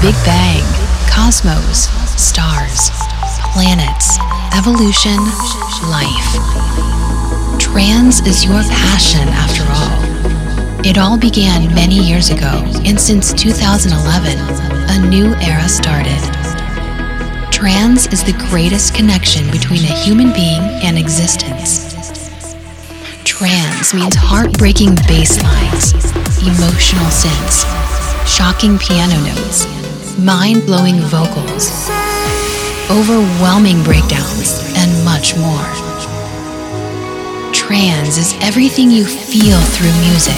Big Bang, cosmos, stars, planets, evolution, life. Trance is your passion after all. It all began many years ago, and since 2011, a new era started. Trance is the greatest connection between a human being and existence. Trance means heartbreaking bass lines, emotional synths, shocking piano notes, mind blowing vocals, overwhelming breakdowns, and much more. Trance is everything you feel through music.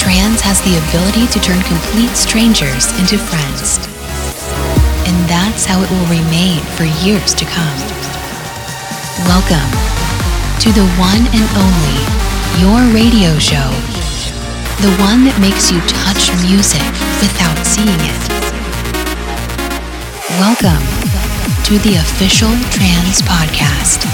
Trance has the ability to turn complete strangers into friends. And that's how it will remain for years to come. Welcome to the one and only Your Radio Show. The one that makes you touch music without seeing it. Welcome to the official Trance Podcast.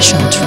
Special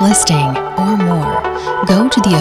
Listing or more, go to the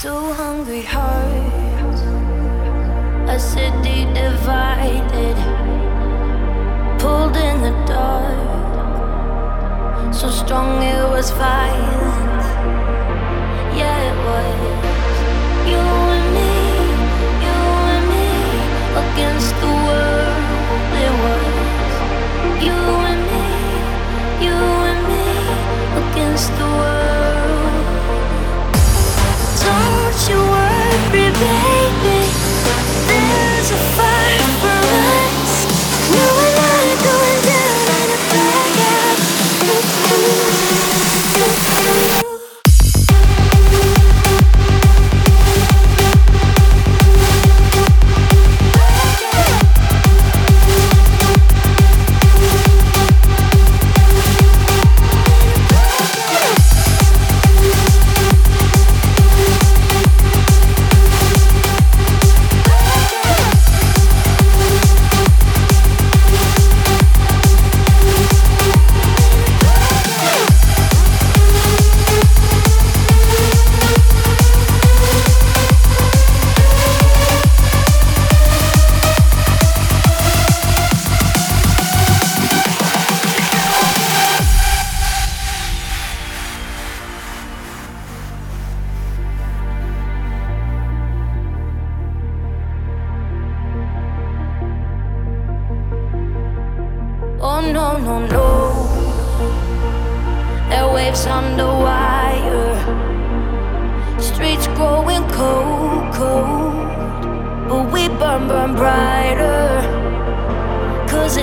Two hungry hearts, a city divided, pulled in the dark. So strong it was violent. Yeah, it was. You and me, you and me, against the world. It was. You and me, you and me, against the world. baby, there's a fire.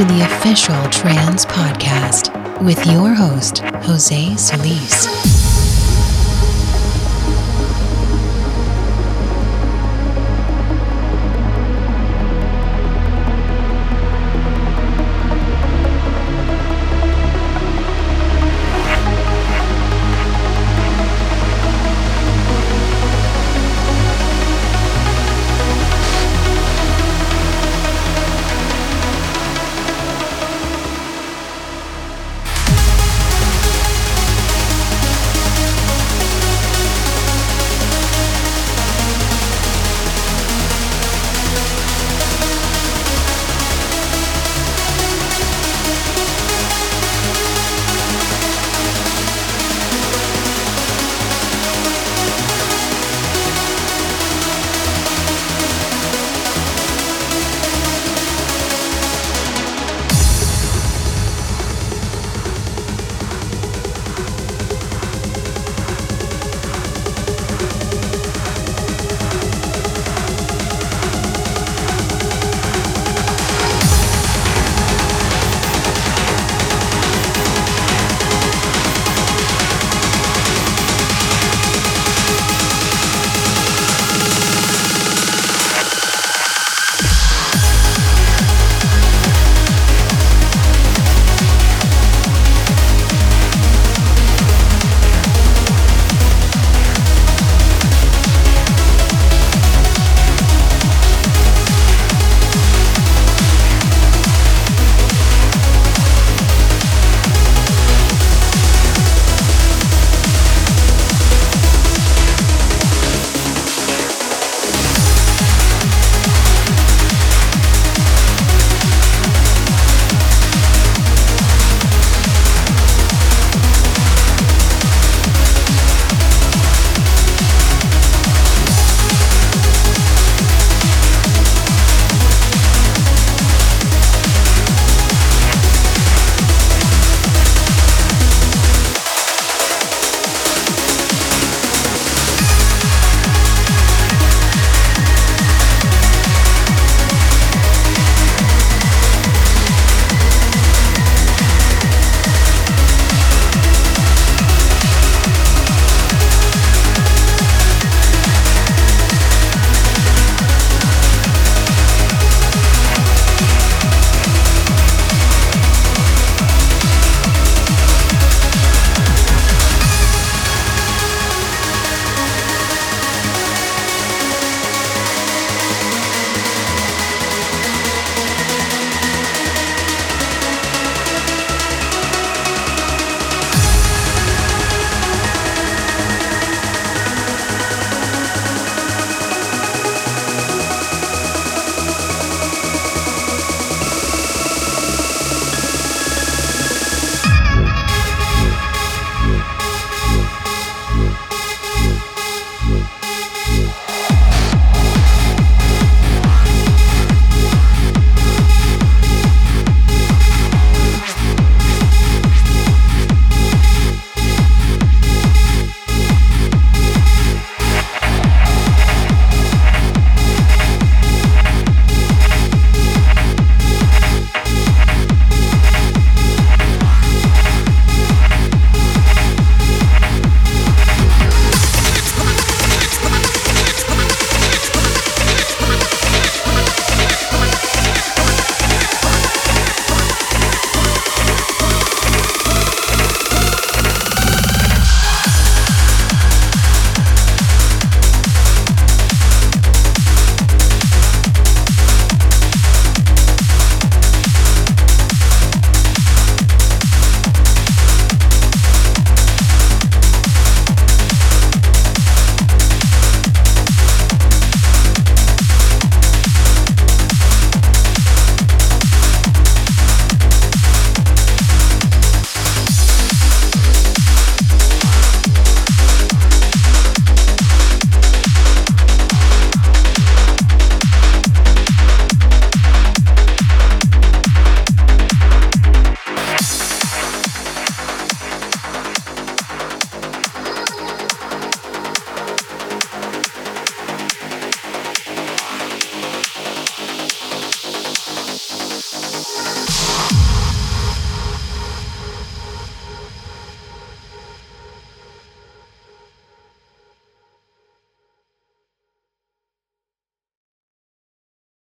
to the official Trance Podcast with your host, Jose Solis.